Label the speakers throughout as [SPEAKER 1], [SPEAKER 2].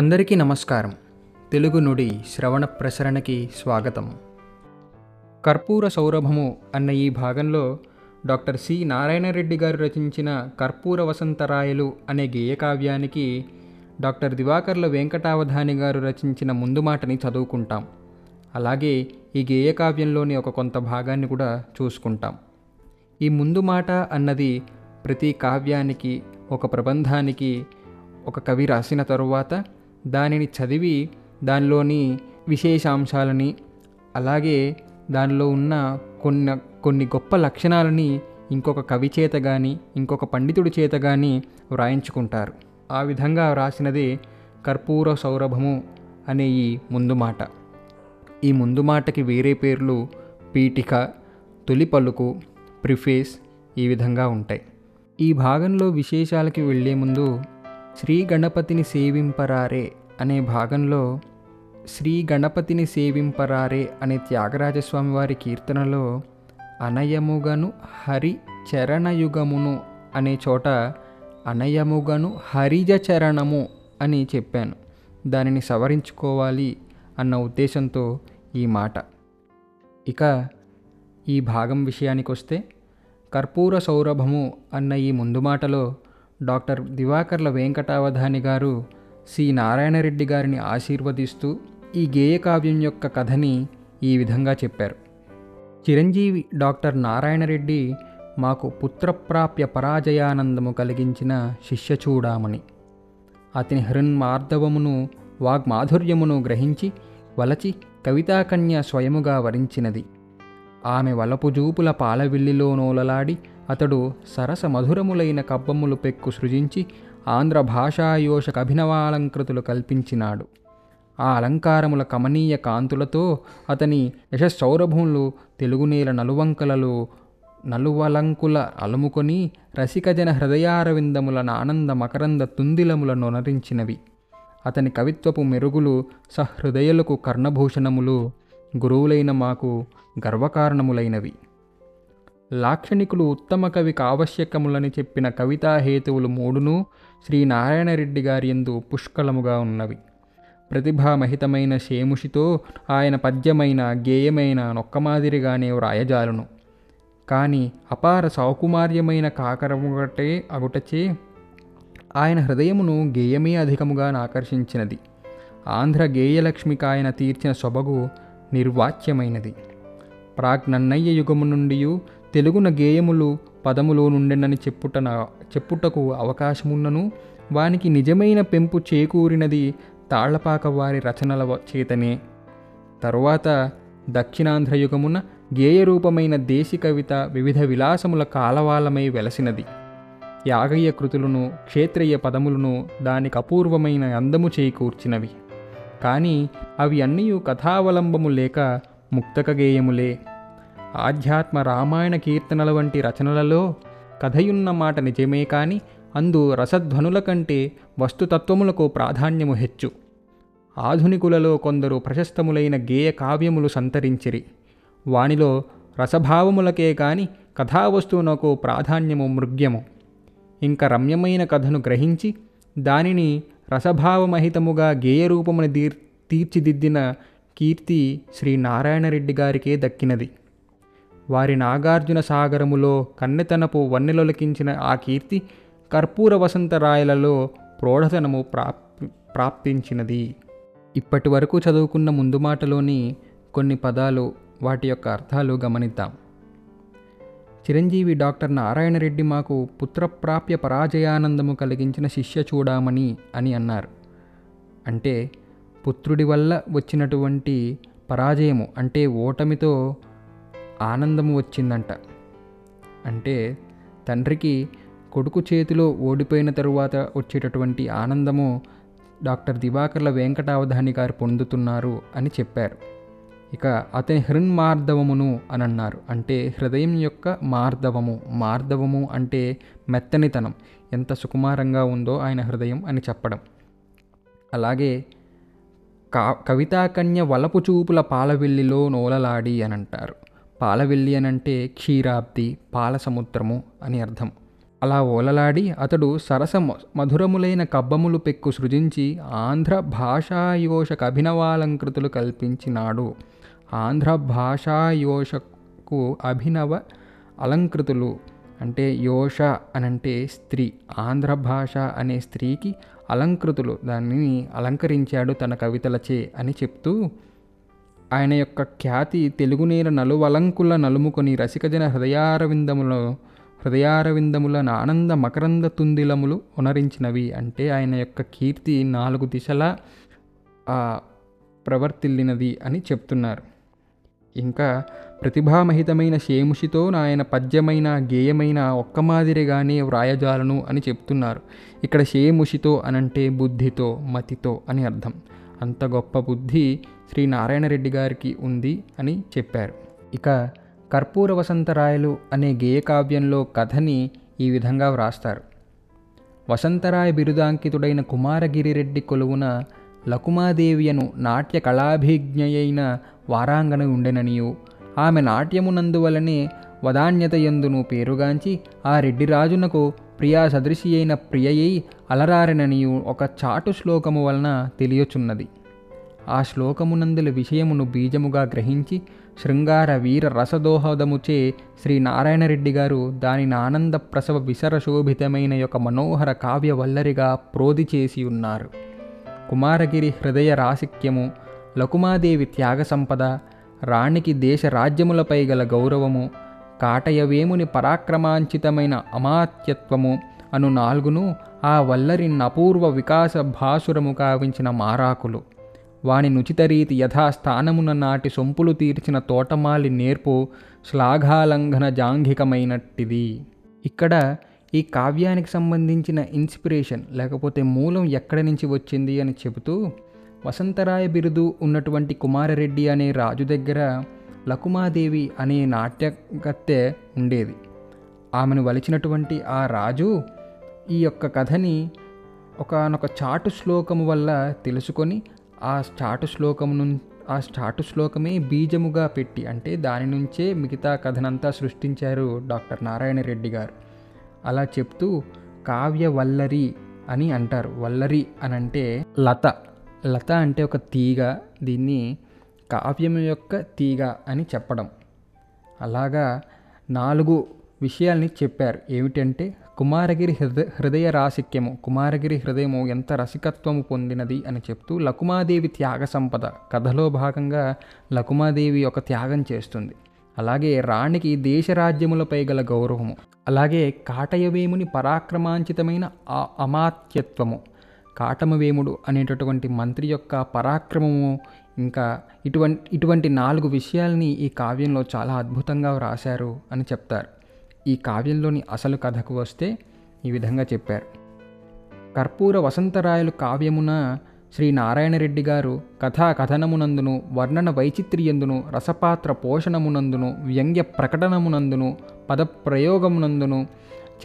[SPEAKER 1] అందరికీ నమస్కారం. తెలుగు నుడి శ్రవణ ప్రసరణకి స్వాగతం. కర్పూర సౌరభము అన్న ఈ భాగంలో డాక్టర్ సి. నారాయణరెడ్డి గారు రచించిన కర్పూర వసంతరాయలు అనే గేయకావ్యానికి డాక్టర్ దివాకర్ల వెంకటావధాని గారు రచించిన ముందు మాటని చదువుకుంటాం. అలాగే ఈ గేయకావ్యంలోని ఒక కొంత భాగాన్ని కూడా చూసుకుంటాం. ఈ ముందు మాట అన్నది ప్రతి కావ్యానికి ఒక ప్రబంధానికి ఒక కవి రాసిన తరువాత దానిని చదివి దానిలోని విశేషాంశాలని అలాగే దానిలో ఉన్న కొన్ని కొన్ని గొప్ప లక్షణాలని ఇంకొక కవి చేత కానీ ఇంకొక పండితుడి చేత కానీ వ్రాయించుకుంటారు. ఆ విధంగా వ్రాసినది కర్పూర సౌరభము అనే ఈ ముందు మాట. ఈ ముందు మాటకి వేరే పేర్లు పీఠిక తొలి పలుకు ప్రిఫేస్ ఈ విధంగా ఉంటాయి. ఈ భాగంలో విశేషాలకి వెళ్ళే ముందు శ్రీ గణపతిని సేవింపరారే అనే భాగంలో శ్రీ గణపతిని సేవింపరారే అనే త్యాగరాజస్వామి వారి కీర్తనలో అనయముగను హరి చరణయుగమును అనే చోట అనయముగను హరిజ చరణము అని చెప్పాను. దానిని సవరించుకోవాలి అన్న ఉద్దేశంతో ఈ మాట. ఇక ఈ భాగం విషయానికి వస్తే కర్పూర సౌరభము అన్న ఈ ముందు మాటలో డాక్టర్ దివాకర్ల వెంకటావధాని గారు సి. నారాయణరెడ్డి గారిని ఆశీర్వదిస్తూ ఈ గేయకావ్యం యొక్క కథని ఈ విధంగా చెప్పారు. చిరంజీవి డాక్టర్ నారాయణరెడ్డి మాకు పుత్రప్రాప్య పరాజయానందము కలిగించిన శిష్య చూడామని అతని హృన్మార్ధవమును వాగ్మాధుర్యమును గ్రహించి వలచి కవితాకన్య స్వయముగా వరించినది. ఆమె వలపు జూపుల పాలవిల్లిలో నోలలాడి అతడు సరస మధురములైన కబ్బములు పెక్కు సృజించి ఆంధ్ర భాషాయోషక అభినవాలంకృతులు కల్పించినాడు. ఆ అలంకారముల కమనీయ కాంతులతో అతని యశస్సౌరభములు తెలుగునేల నలువంకలలో నలువలంకుల అలుముకొని రసికజన హృదయారవిందముల ఆనంద మకరంద తుందిలములను నరించినవి అతని కవిత్వపు మెరుగులు సహృదయులకు కర్ణభూషణములు గురువులైన మాకు గర్వకారణములైనవి. లాక్షణికులు ఉత్తమ కవికి ఆవశ్యకములని చెప్పిన కవితా హేతువులు మూడును శ్రీ నారాయణరెడ్డి గారి ఎందు పుష్కలముగా ఉన్నవి. ప్రతిభామహితమైన శేముషితో ఆయన పద్యమైన గేయమైన నొక్కమాదిరిగానే వ్రాయజాలును. కానీ అపార సౌకుమార్యమైన కాకరముగటే అగుటచే ఆయన హృదయమును గేయమే అధికముగా ఆకర్షించినది. ఆంధ్ర గేయలక్ష్మికి ఆయన తీర్చిన సొబగు నిర్వాచ్యమైనది. ప్రాగ్నన్నయ్య యుగము నుండి తెలుగున గేయములు పదములో నుండెనని చెప్పుటన చెప్పుటకు అవకాశమున్నను వానికి నిజమైన పెంపు చేకూరినది తాళ్ళపాక వారి రచనల చేతనే. తరువాత దక్షిణాంధ్ర యుగమున గేయరూపమైన దేశి కవిత వివిధ విలాసముల కాలవాలమై వెలసినది. యాగయ్య కృతులను క్షేత్రయ్య పదములను దానికి అపూర్వమైన అందము చేకూర్చినవి. కానీ అవి అన్నీ కథావలంబము లేక ముక్తక గేయములే. ఆధ్యాత్మ రామాయణ కీర్తనల వంటి రచనలలో కథయున్న మాట నిజమే కాని అందు రసధ్వనుల కంటే వస్తుతత్వములకు ప్రాధాన్యము హెచ్చు. ఆధునికులలో కొందరు ప్రశస్తములైన గేయ కావ్యములు సంతరించిరి. వానిలో రసభావములకే కాని కథావస్తువునకు ప్రాధాన్యము మృగ్యము. ఇంక రమ్యమైన కథను గ్రహించి దానిని రసభావమహితముగా గేయరూపముని దీర్ తీర్చిదిద్దిన కీర్తి శ్రీ నారాయణరెడ్డి గారికే దక్కినది. వారి నాగార్జున సాగరములో కన్నెతనపు వన్నెలొలకించిన ఆ కీర్తి కర్పూర వసంతరాయలలో ప్రౌఢతనము ప్రాప్ ప్రాప్తించినది. ఇప్పటి వరకు చదువుకున్న ముందు మాటలోని కొన్ని పదాలు వాటి యొక్క అర్థాలు గమనిద్దాం. చిరంజీవి డాక్టర్ నారాయణరెడ్డి మాకు పుత్రప్రాప్య పరాజయానందము కలిగించిన శిష్య చూడామని అని అన్నారు. అంటే పుత్రుడి వల్ల వచ్చినటువంటి పరాజయము అంటే ఓటమితో ఆనందము వచ్చిందంట. అంటే తండ్రికి కొడుకు చేతిలో ఓడిపోయిన తరువాత వచ్చేటటువంటి ఆనందము డాక్టర్ దివాకర్ల వెంకటావధాని గారు పొందుతున్నారు అని చెప్పారు. ఇక అతని హృన్మార్ధవమును అని అన్నారు అంటే హృదయం యొక్క మార్ధవము మార్దవము అంటే మెత్తనితనం. ఎంత సుకుమారంగా ఉందో ఆయన హృదయం అని చెప్పడం. అలాగే కా కవితాకన్య వలపు చూపుల పాలవెల్లిలో నోలలాడి అని అంటారు. పాలవెల్లి అని అంటే క్షీరాబ్ది పాల సముద్రము అని అర్థం. అలా ఓలలాడి అతడు సరస మధురములైన కబ్బములు పెక్కు సృజించి ఆంధ్ర భాషాయోషక అభినవాలంకృతులు కల్పించినాడు. ఆంధ్ర భాషాయోషకు అభినవ అలంకృతులు అంటే యోష అనంటే స్త్రీ ఆంధ్ర భాష అనే స్త్రీకి అలంకృతులు. దానిని అలంకరించాడు తన కవితలచే అని చెప్తూ ఆయన యొక్క ఖ్యాతి తెలుగునేల నలువలంకుల నలుముకొని రసికజన హృదయారవిందములో హృదయారవిందముల ఆనంద మకరంద తుందిలములు ఉనరించినవి. అంటే ఆయన యొక్క కీర్తి నాలుగు దిశల ప్రవర్తిల్లినది అని చెప్తున్నారు. ఇంకా ప్రతిభామహితమైన శేముషితో నాయన పద్యమైన గేయమైన ఒక్క మాదిరిగానే వ్రాయజాలను అని చెప్తున్నారు. ఇక్కడ శేముషితో అనంటే బుద్ధితో మతితో అని అర్థం. అంత గొప్ప బుద్ధి శ్రీ నారాయణరెడ్డి గారికి ఉంది అని చెప్పారు. ఇక కర్పూర వసంతరాయలు అనే గేయకావ్యంలో కథని ఈ విధంగా వ్రాస్తారు. వసంతరాయ బిరుదాంకితుడైన కుమారగిరిరెడ్డి కొలువున లకుమాదేవియను నాట్య కళాభిజ్ఞయైన వారాంగన ఉండెననియు. ఆమె నాట్యమునందువలనే వదాన్యతయందును పేరుగాంచి ఆ రెడ్డి రాజునకు ప్రియా సదృశి అయిన ప్రియయై అలరారెననియు ఒక చాటు శ్లోకము వలన తెలియచున్నది. ఆ శ్లోకమునందుల విషయమును బీజముగా గ్రహించి శృంగార వీర రసదోహదముచే శ్రీ నారాయణరెడ్డి గారు దానిని ఆనంద ప్రసవ విసర శోభితమైన యొక్క మనోహర కావ్య వల్లరిగా ప్రోధి చేసి ఉన్నారు. కుమారగిరి హృదయ రాసిక్యము లకుమాదేవి త్యాగ సంపద రాణికి దేశ రాజ్యములపై గల గౌరవము కాటయవేముని పరాక్రమాంచితమైన అమాత్యత్వము అను నాలుగును ఆ వల్లరి అపూర్వ వికాస భాసురము కావించిన మారాకులు. వాని నుచితరీతి యథాస్థానమున నాటి సొంపులు తీర్చిన తోటమాలి నేర్పు శ్లాఘాలంఘన జాంఘికమైనట్టిది. ఇక్కడ ఈ కావ్యానికి సంబంధించిన ఇన్స్పిరేషన్ లేకపోతే మూలం ఎక్కడి నుంచి వచ్చింది అని చెబుతూ వసంతరాయ బిరుదు ఉన్నటువంటి కుమారరెడ్డి అనే రాజు దగ్గర లకుమాదేవి అనే నాట్యకత్తె ఉండేది. ఆమెను వలిచినటువంటి ఆ రాజు ఈ యొక్క కథని ఒకనొక చాటు శ్లోకము వల్ల తెలుసుకొని ఆ చాటు శ్లోకమును ఆ స్టార్ట్ శ్లోకమే బీజముగా పెట్టి అంటే దాని నుంచే మిగతా కథనంతా సృష్టించారు డాక్టర్ నారాయణ రెడ్డి గారు. అలా చెప్తూ కావ్య వల్లరి అని అంటారు. వల్లరి అని అంటే లత. లత అంటే ఒక తీగ దీన్ని కావ్యం యొక్క తీగ అని చెప్పడం. అలాగా నాలుగు విషయాల్ని చెప్పారు. ఏమిటంటే కుమారగిరి హృదయ హృదయ రాసిక్యము కుమారగిరి హృదయము ఎంత రసికత్వము పొందినది అని చెప్తూ లకుమాదేవి త్యాగ సంపద కథలో భాగంగా లకుమాదేవి ఒక త్యాగం చేస్తుంది. అలాగే రాణికి దేశరాజ్యములపై గల గౌరవము. అలాగే కాటయవేముని పరాక్రమాంచితమైన ఆ అమాత్యత్వము. కాటమవేముడు అనేటటువంటి మంత్రి యొక్క పరాక్రమము ఇంకా ఇటువంటి ఇటువంటి నాలుగు విషయాల్ని ఈ కావ్యంలో చాలా అద్భుతంగా వ్రాశారు అని చెప్తారు. ఈ కావ్యంలోని అసలు కథకు వస్తే ఈ విధంగా చెప్పారు. కర్పూర వసంతరాయలు కావ్యమున శ్రీ నారాయణరెడ్డి గారు కథా కథనమునందును వర్ణన వైచిత్ర్యందును రసపాత్ర పోషణమునందును వ్యంగ్య ప్రకటనమునందును పదప్రయోగమునందును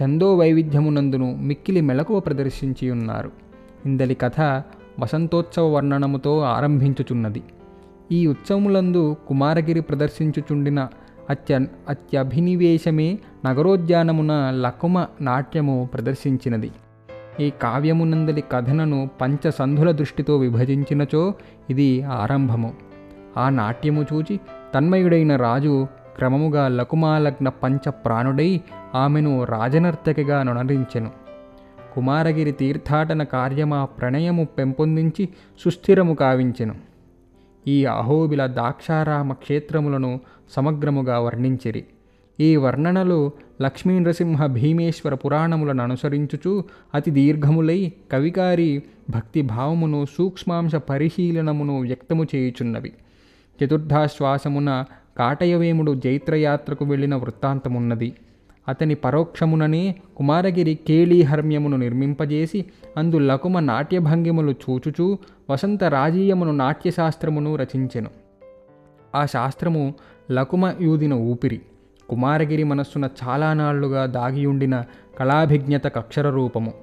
[SPEAKER 1] చందో వైవిధ్యమునందును మిక్కిలి మెలకువ ప్రదర్శించి ఉన్నారు. ఇందలి కథ వసంతోత్సవ వర్ణనముతో ఆరంభించుచున్నది. ఈ ఉత్సవములందు కుమారగిరి ప్రదర్శించుచుండిన అత్య అత్యభినివేశమే నగరోద్యానమున లకుమ నాట్యము ప్రదర్శించినది. ఈ కావ్యమునందలి కథనను పంచసంధుల దృష్టితో విభజించినచో ఇది ఆరంభము. ఆ నాట్యము చూచి తన్మయుడైన రాజు క్రమముగా లకుమాలగ్న పంచ ప్రాణుడై ఆమెను రాజనర్తకిగా నొనరించెను కుమారగిరి తీర్థాటన కార్యమా ప్రణయము పెంపొందించి సుస్థిరము కావించెను. ఈ అహోబిల దాక్షారామ క్షేత్రములను సమగ్రముగా వర్ణించిరి. ఈ వర్ణనలు లక్ష్మీ నృసింహ భీమేశ్వర పురాణములను అనుసరించుచు అతి దీర్ఘములై కవికారి భక్తిభావమును సూక్ష్మాంశ పరిశీలనమును వ్యక్తము చేయుచున్నవి. చతుర్థాశ్వాసమున కాటయవేముడు జైత్రయాత్రకు వెళ్ళిన వృత్తాంతమున్నది. అతని పరోక్షముననే కుమారగిరి కేళీహర్మ్యమును నిర్మింపజేసి అందు లకుమ నాట్యభంగిములు చూచుచూ వసంత రాజీయమును నాట్యశాస్త్రమును రచించెను. ఆ శాస్త్రము లకుమ యూదిన ఊపిరి. కుమారగిరి మనస్సున చాలా నాళ్ళుగా దాగియుండిన కళాభిజ్ఞత కక్షర రూపము.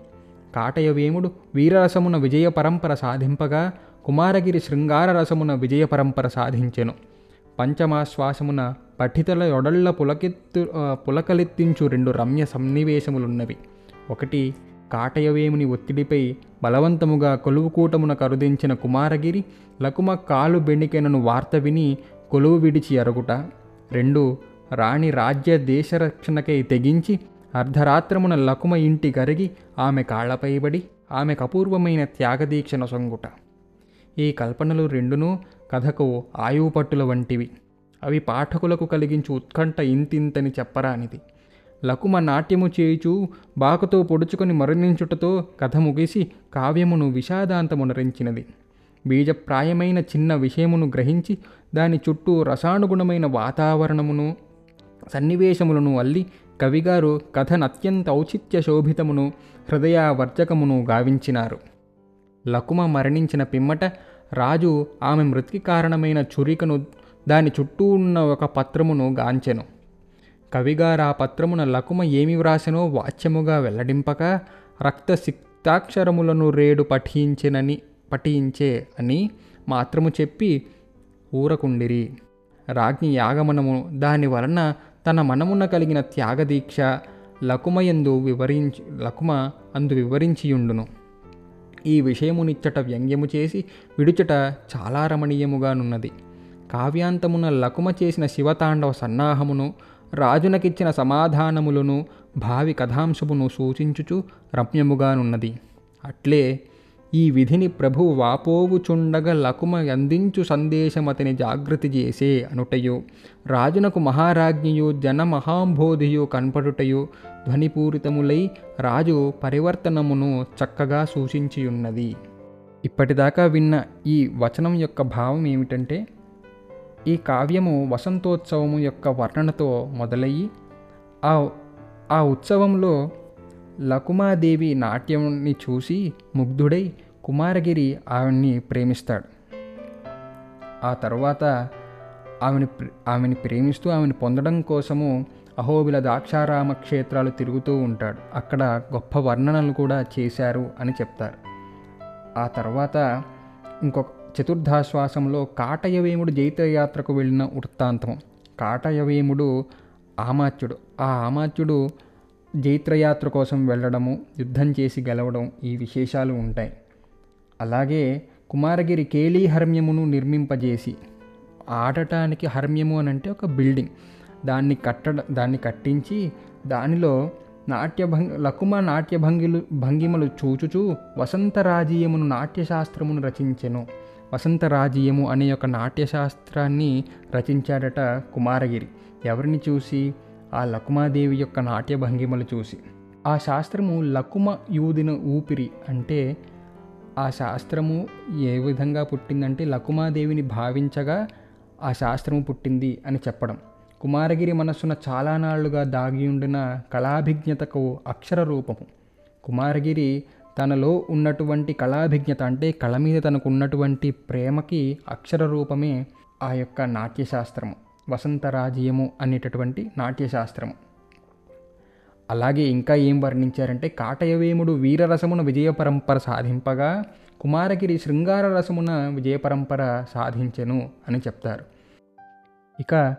[SPEAKER 1] కాటయవేముడు వీరరసమున విజయ పరంపర సాధింపగా కుమారగిరి శృంగార రసమున విజయ పరంపర సాధించెను. పంచమాశ్వాసమున పఠితల యొడళ్ళ పులకెత్తు పులకలెత్తించు రెండు రమ్య సన్నివేశములున్నవి. ఒకటి కాటయవేముని ఒత్తిడిపై బలవంతముగా కొలువుకూటమున కరుదించిన కుమారగిరి లకుమ కాలు బెణికెనను వార్త విని కొలువు విడిచి అరుగుట. రెండు రాణి రాజ్య దేశరక్షణకై తెగించి అర్ధరాత్రమున లకుమ ఇంటి కరిగి ఆమె కాళ్ళపైబడి ఆమెకు అపూర్వమైన త్యాగదీక్షణ సొంగుట ఈ కల్పనలు రెండునూ కథకు ఆయువుపట్టుల వంటివి. అవి పాఠకులకు కలిగించు ఉత్కంఠ ఇంతింతని చెప్పరానిది. లకుమ నాట్యము చేయుచు బాకుతో పొడుచుకొని మరణించుటతో కథ ముగిసి కావ్యమును విషాదాంతమునరించినది బీజప్రాయమైన చిన్న విషయమును గ్రహించి దాని చుట్టూ రసానుగుణమైన వాతావరణమును సన్నివేశములను అల్లి కవిగారు కథను అత్యంత ఔచిత్య శోభితమును హృదయవర్జకమును గావించినారు. లకుమ మరణించిన పిమ్మట రాజు ఆమె మృతికి కారణమైన చురికను దాని చుట్టూ ఉన్న ఒక పత్రమును గాంచెను. కవిగారు ఆ పత్రమున లకుమ ఏమి వ్రాసెనో వాచ్యముగా వెల్లడింపక రక్త సిక్తాక్షరములను రేడు పఠించినని పఠించే అని మాత్రము చెప్పి ఊరకుండిరి. రాజ్ఞి యాగమనము దాని వలన తన మనమున కలిగిన త్యాగదీక్ష లకుమయందు వివరించి లకుమ అందు వివరించియుండును. ఈ విషయమునిచ్చట వ్యంగ్యము చేసి విడుచట చాలా రమణీయముగానున్నది. కావ్యాంతమున లకుమ చేసిన శివతాండవ సన్నాహమును రాజునకిచ్చిన సమాధానములను భావి కథాంశమును సూచించుచు రమ్యముగానున్నది. అట్లే ఈ విధిని ప్రభు వాపోవుచుండగ లకుమ అందించు సందేశమతని జాగృతి చేసే అనుటయు. రాజునకు మహారాజ్ఞియు జనమహాంబోధియు కనపడుటయు ధ్వనిపూరితములై రాజు పరివర్తనమును చక్కగా సూచించియున్నది. ఇప్పటిదాకా విన్న ఈ వచనం యొక్క భావం ఏమిటంటే ఈ కావ్యము వసంతోత్సవము యొక్క వర్ణనతో మొదలయ్యి ఆ ఆ ఉత్సవంలో లకుమాదేవి నాట్యంని చూసి ముగ్ధుడై కుమారగిరి ఆవిడ్ని ప్రేమిస్తాడు. ఆ తర్వాత ఆమెను ఆమెని ఆమెను ప్రేమిస్తూ ఆమెను పొందడం కోసము అహోబిల దాక్షారామ క్షేత్రాలు తిరుగుతూ ఉంటాడు. అక్కడ గొప్ప వర్ణనలు కూడా చేశారు అని చెప్తారు. ఆ తర్వాత ఇంకొక చతుర్థాశ్వాసంలో కాటయవేముడు జైత్రయాత్రకు వెళ్ళిన వృత్తాంతం. కాటయవేముడు ఆమాత్యుడు. ఆ ఆమాత్యుడు జైత్రయాత్ర కోసం వెళ్ళడము యుద్ధం చేసి గెలవడం ఈ విశేషాలు ఉంటాయి. అలాగే కుమారగిరి కేలీ హర్మ్యమును నిర్మింపజేసి ఆడటానికి హర్మ్యము అని అంటే ఒక బిల్డింగ్. దాన్ని కట్టడ దాన్ని కట్టించి దానిలో నాట్యభంగ లకుమ నాట్యభంగిలు భంగిమలు చూచుచూ వసంతరాజీయమును నాట్యశాస్త్రమును రచించెను. వసంతరాజీయము అనే ఒక నాట్యశాస్త్రాన్ని రచించాడట కుమారగిరి. ఎవరిని చూసి? ఆ లకుమాదేవి యొక్క నాట్య భంగిమలు చూసి. ఆ శాస్త్రము లకుమ యూదిన ఊపిరి అంటే ఆ శాస్త్రము ఏ విధంగా పుట్టిందంటే లకుమాదేవిని భావించగా ఆ శాస్త్రము పుట్టింది అని చెప్పడం. కుమారగిరి మనస్సున చాలా నాళ్ళుగా దాగి ఉండిన కళాభిజ్ఞతకు అక్షర రూపము. కుమారగిరి తనలో ఉన్నటువంటి కళాభిజ్ఞత అంటే కళ మీద తనకు ఉన్నటువంటి ప్రేమకి అక్షర రూపమే ఆ యొక్క నాట్యశాస్త్రము వసంతరాజ్యము అనేటటువంటి నాట్యశాస్త్రము. అలాగే ఇంకా ఏం వర్ణించారంటే కాటయవేముడు వీరరసమున విజయ పరంపర సాధింపగా కుమారగిరి శృంగార రసమున విజయ పరంపర సాధించెను అని చెప్తారు. ఇక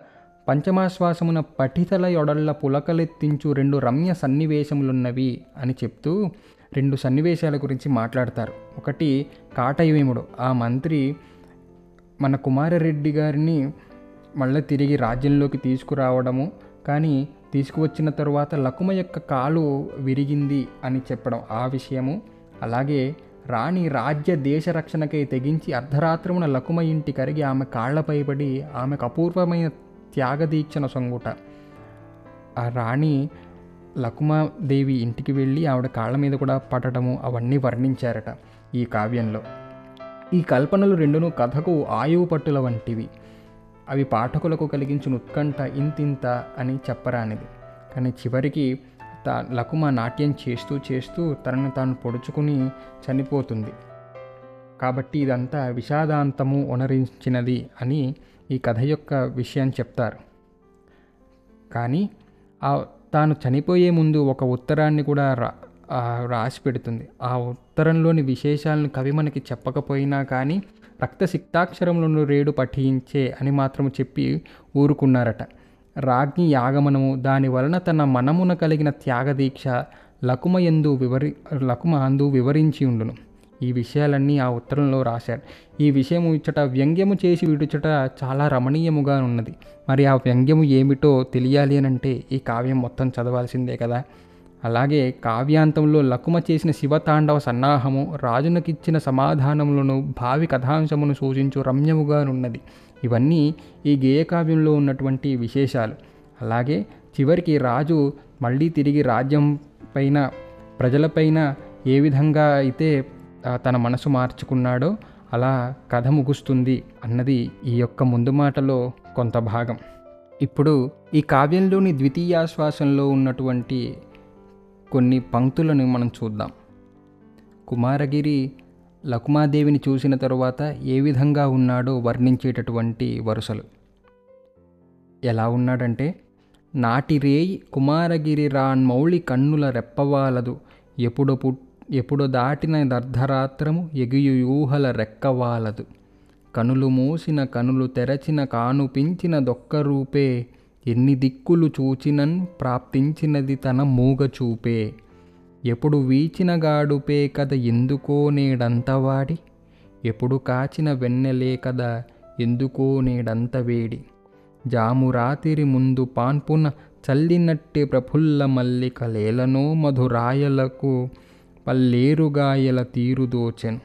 [SPEAKER 1] పంచమాశ్వాసమున పఠితల యొడళ్ళ పులకలెత్తించు రెండు రమ్య సన్నివేశములున్నవి అని చెప్తూ రెండు సన్నివేశాల గురించి మాట్లాడతారు. ఒకటి కాటయవేముడు. ఆ మంత్రి మన కుమారరెడ్డి గారిని మళ్ళీ తిరిగి రాజ్యంలోకి తీసుకురావడము కానీ తీసుకువచ్చిన తరువాత లకుమ యొక్క కాలు విరిగింది అని చెప్పడం ఆ విషయము. అలాగే రాణి రాజ్య దేశ రక్షణకై తెగించి అర్ధరాత్రమున లకుమ ఇంటి కరిగి ఆమె కాళ్ళపై పడి ఆమెకు అపూర్వమైన త్యాగదీక్షణ సొంగుట. ఆ రాణి లకుమాదేవి ఇంటికి వెళ్ళి ఆవిడ కాళ్ళ మీద కూడా పడటము అవన్నీ వర్ణించారట ఈ కావ్యంలో. ఈ కల్పనలు రెండును కథకు ఆయువు పట్టుల వంటివి. అవి పాఠకులకు కలిగించిన ఉత్కంఠ ఇంతింత అని చెప్పరానిది. కానీ చివరికి తా లకుమ నాట్యం చేస్తూ చేస్తూ తనను తాను పొడుచుకుని చనిపోతుంది. కాబట్టి ఇదంతా విషాదాంతము ఉనరించినది అని ఈ కథ యొక్క విషయం చెప్తారు. కానీ ఆ తాను చనిపోయే ముందు ఒక ఉత్తరాన్ని కూడా రా రాసి పెడుతుంది. ఆ ఉత్తరంలోని విశేషాలను కవి మనకి చెప్పకపోయినా కానీ రక్త సిక్తాక్షరములను రేడు పఠించే అని మాత్రము చెప్పి ఊరుకున్నారట. రాజ్ఞి యాగమనము దాని వలన తన మనమున కలిగిన త్యాగదీక్ష లకుమ ఎందు వివరి లకుమ అందు వివరించి ఉండును. ఈ విషయాలన్నీ ఆ ఉత్తరంలో రాశారు. ఈ విషయము ఇచ్చట వ్యంగ్యము చేసి విడుచట చాలా రమణీయముగా ఉన్నది. మరి ఆ వ్యంగ్యము ఏమిటో తెలియాలి అని అంటే ఈ కావ్యం మొత్తం చదవాల్సిందే కదా. అలాగే కావ్యాంతంలో లకుమ చేసిన శివతాండవ సన్నాహము రాజునకిచ్చిన సమాధానములను భావి కథాంశమును సూచించు రమ్యముగానున్నది. ఇవన్నీ ఈ గేయకావ్యంలో ఉన్నటువంటి విశేషాలు. అలాగే చివరికి రాజు మళ్ళీ తిరిగి రాజ్యం పైన ప్రజలపైన ఏ విధంగా అయితే తన మనసు మార్చుకున్నాడో అలా కథ ముగుస్తుంది అన్నది ఈ యొక్క ముందు మాటలో కొంత భాగం. ఇప్పుడు ఈ కావ్యంలోని ద్వితీయాశ్వాసంలో ఉన్నటువంటి కొన్ని పంక్తులను మనం చూద్దాం. కుమారగిరి లకుమాదేవిని చూసిన తరువాత ఏ విధంగా ఉన్నాడో వర్ణించేటటువంటి వరుసలు. ఎలా ఉన్నాడంటే నాటి రేయి కుమారగిరి రాన్మౌళి కన్నుల రెప్పవాలదు. ఎప్పుడు పుట్ ఎప్పుడు దాటిన దర్ధరాత్రము ఎగియు యూహల రెక్కవాలదు. కనులు మూసిన కనులు తెరచిన కానుపించిన దొక్క రూపే ఎన్ని దిక్కులు చూచినన్ ప్రాప్తించినది తన మూగ చూపే. ఎప్పుడు వీచిన గాడుపే కద ఎందుకో నేడంతవాడి ఎప్పుడు కాచిన వెన్నెలే కదా ఎందుకో నేడంత వేడి. జాము రాతిరి ముందు పాన్పున చల్లినట్టి ప్రఫుల్ల మల్లిక లేలనో మధురాయలకు పల్లేరుగాయల తీరుదోచెను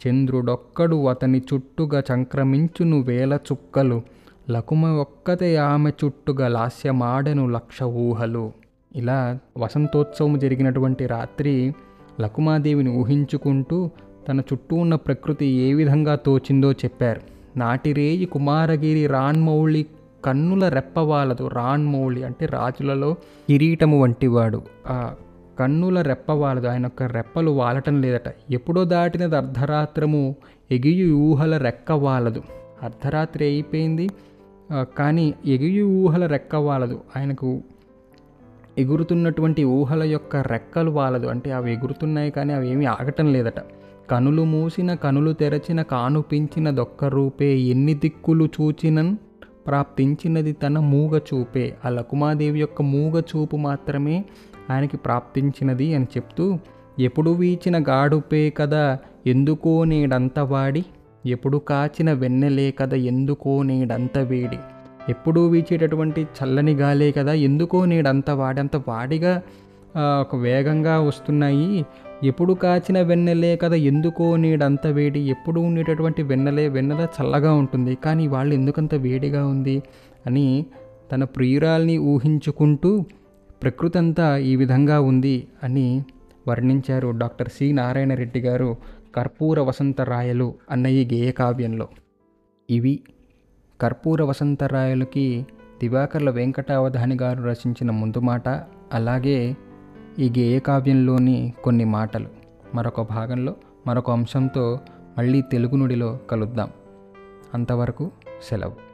[SPEAKER 1] చంద్రుడొక్కడు అతని చుట్టుగా సంక్రమించును వేల చుక్కలు లకుమ ఒక్కతే ఆమె చుట్టుగా లాస్యమాడెను లక్ష ఊహలు. ఇలా వసంతోత్సవం జరిగినటువంటి రాత్రి లకుమాదేవిని ఊహించుకుంటూ తన చుట్టూ ఉన్న ప్రకృతి ఏ విధంగా తోచిందో చెప్పారు. నాటిరేయి కుమారగిరి రాన్మౌళి కన్నుల రెప్పవాలదు రాన్మౌళి అంటే రాజులలో కిరీటము వంటివాడు. ఆ కన్నుల రెప్పవాలదు ఆయన యొక్క రెప్పలు వాలటం లేదట. ఎప్పుడో దాటినది అర్ధరాత్రము ఎగియు ఊహల రెక్క వాలదు. అర్ధరాత్రి అయిపోయింది. కానీ ఎగియు ఊహల రెక్క వాలదు. ఆయనకు ఎగురుతున్నటువంటి ఊహల యొక్క రెక్కలు వాలదు. అంటే అవి ఎగురుతున్నాయి కానీ అవి ఏమీ ఆగటం లేదట. కనులు మూసిన కనులు తెరచిన కానుపించిన దొక్క రూపే ఎన్ని దిక్కులు చూచినన్ ప్రాప్తించినది తన మూగ చూపే. ఆ లకుమాదేవి యొక్క మూగ చూపు మాత్రమే ఆయనకి ప్రాప్తించినది అని చెప్తూ ఎప్పుడు వీచిన గాడుపే కదా ఎందుకో నేడంత వాడి ఎప్పుడు కాచిన వెన్నెలే కదా ఎందుకో నేడంత వేడి. ఎప్పుడూ వీచేటటువంటి చల్లని గాలే కదా ఎందుకో నేడంత వాడంత వాడిగా ఒక వేగంగా వస్తున్నాయి. ఎప్పుడు కాచిన వెన్నెలే కదా ఎందుకో నీడంత వేడి. ఎప్పుడు ఉండేటటువంటి వెన్నెలే వెన్నెల చల్లగా ఉంటుంది. కానీ వాళ్ళు ఎందుకంత వేడిగా ఉంది అని తన ప్రియురాల్ని ఊహించుకుంటూ ప్రకృతి అంతా ఈ విధంగా ఉంది అని వర్ణించారు డాక్టర్ సి. నారాయణ రెడ్డి గారు. కర్పూర వసంత రాయలు అన్న ఈ గేయకావ్యంలో. ఇవి కర్పూర వసంతరాయలకి దివాకర్ల వెంకటావధాని గారు రచించిన ముందు మాట అలాగే ఈ గేయకావ్యంలోని కొన్ని మాటలు. మరొక భాగంలో మరొక అంశంతో మళ్ళీ తెలుగు నుడిలో కలుద్దాం. అంతవరకు సెలవు.